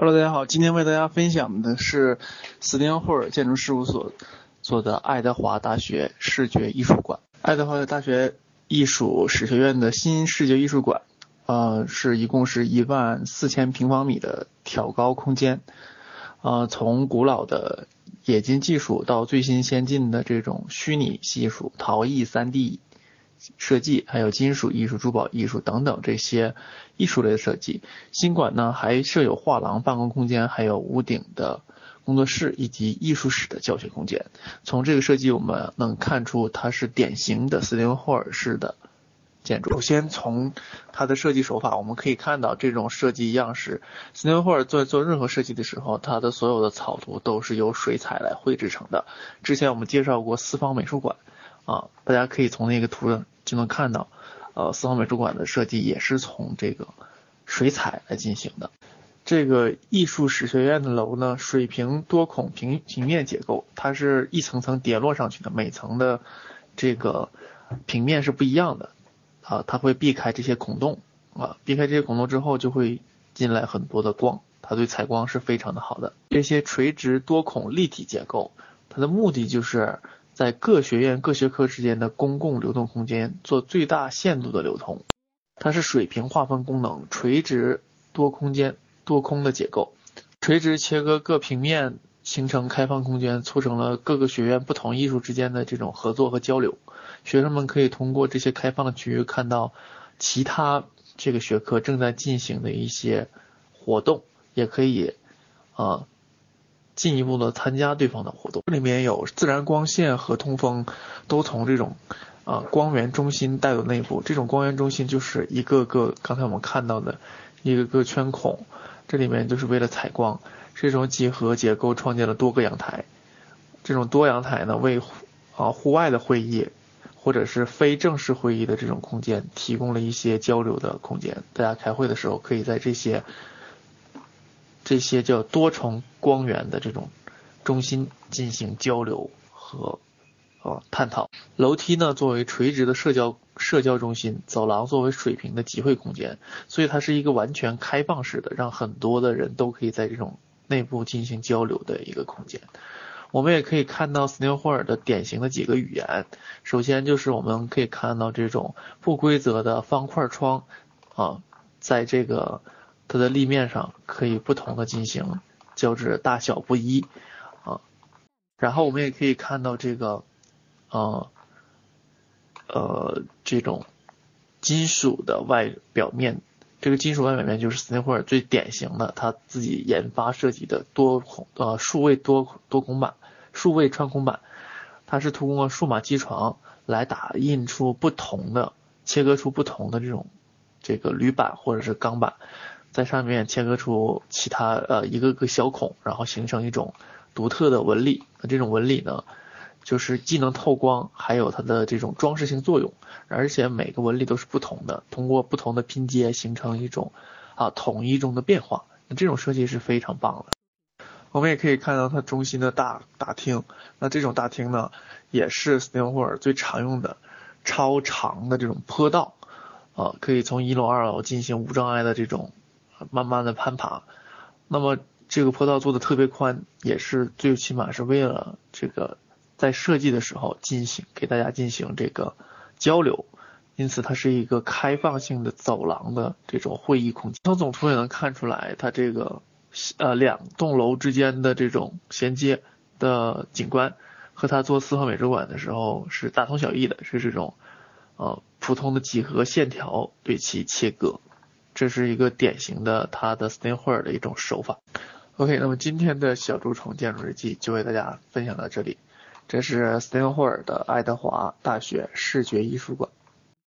Hello，大家好，今天为大家分享的是斯汀霍尔建筑事务所做的爱德华大学视觉艺术馆。爱德华大学艺术史学院的新视觉艺术馆，呃，是一共是一万四千平方米的挑高空间，呃，从古老的冶金技术到最新先进的这种虚拟技术、陶艺、3D。设计，还有金属艺术、珠宝艺术等等这些艺术类的设计。新馆呢还设有画廊、办公空间，还有屋顶的工作室以及艺术史的教学空间。从这个设计我们能看出，它是典型的斯汀霍尔式的建筑。首先从它的设计手法，我们可以看到这种设计样式。斯汀霍尔在做任何设计的时候，它的所有的草图都是由水彩来绘制成的。之前我们介绍过四方美术馆。啊，大家可以从那个图上就能看到，呃，四方美术馆的设计也是从这个水彩来进行的。这个艺术史学院的楼呢，水平多孔平平面结构，它是一层层叠落上去的，每层的这个平面是不一样的，啊，它会避开这些孔洞，啊，避开这些孔洞之后就会进来很多的光，它对采光是非常的好的。这些垂直多孔立体结构，它的目的就是。在各学院各学科之间的公共流动空间做最大限度的流通，它是水平划分功能、垂直多空间多空的结构，垂直切割各平面形成开放空间，促成了各个学院不同艺术之间的这种合作和交流。学生们可以通过这些开放的区域看到其他这个学科正在进行的一些活动，也可以啊。进一步的参加对方的活动，这里面有自然光线和通风，都从这种啊光源中心带到内部。这种光源中心就是一个个刚才我们看到的一个个圈孔，这里面就是为了采光。这种几何结构创建了多个阳台，这种多阳台呢为啊户外的会议或者是非正式会议的这种空间提供了一些交流的空间。大家开会的时候可以在这些。这些叫多重光源的这种中心进行交流和呃探讨。楼梯呢作为垂直的社交社交中心，走廊作为水平的集会空间，所以它是一个完全开放式的，让很多的人都可以在这种内部进行交流的一个空间。我们也可以看到斯汀霍尔的典型的几个语言，首先就是我们可以看到这种不规则的方块窗啊，在这个。它的立面上可以不同的进行交织，大小不一啊。然后我们也可以看到这个呃呃这种金属的外表面，这个金属外表面就是斯内霍尔最典型的他自己研发设计的多孔呃数位多多孔板、数位穿孔板，它是通过数码机床来打印出不同的切割出不同的这种这个铝板或者是钢板。在上面切割出其他呃一个个小孔，然后形成一种独特的纹理。那这种纹理呢，就是既能透光，还有它的这种装饰性作用，而且每个纹理都是不同的，通过不同的拼接形成一种啊统一中的变化。那这种设计是非常棒的。我们也可以看到它中心的大大厅，那这种大厅呢，也是斯汀霍尔最常用的超长的这种坡道啊，可以从一楼二楼进行无障碍的这种。慢慢的攀爬，那么这个坡道做的特别宽，也是最起码是为了这个在设计的时候进行给大家进行这个交流，因此它是一个开放性的走廊的这种会议空间。从总图也能看出来，它这个呃两栋楼之间的这种衔接的景观，和它做四方美术馆的时候是大同小异的，是这种呃普通的几何线条对其切割。这是一个典型的他的斯汀霍尔的一种手法。OK，那么今天的小蛀虫建筑日记就为大家分享到这里。这是斯汀霍尔的爱德华大学视觉艺术馆。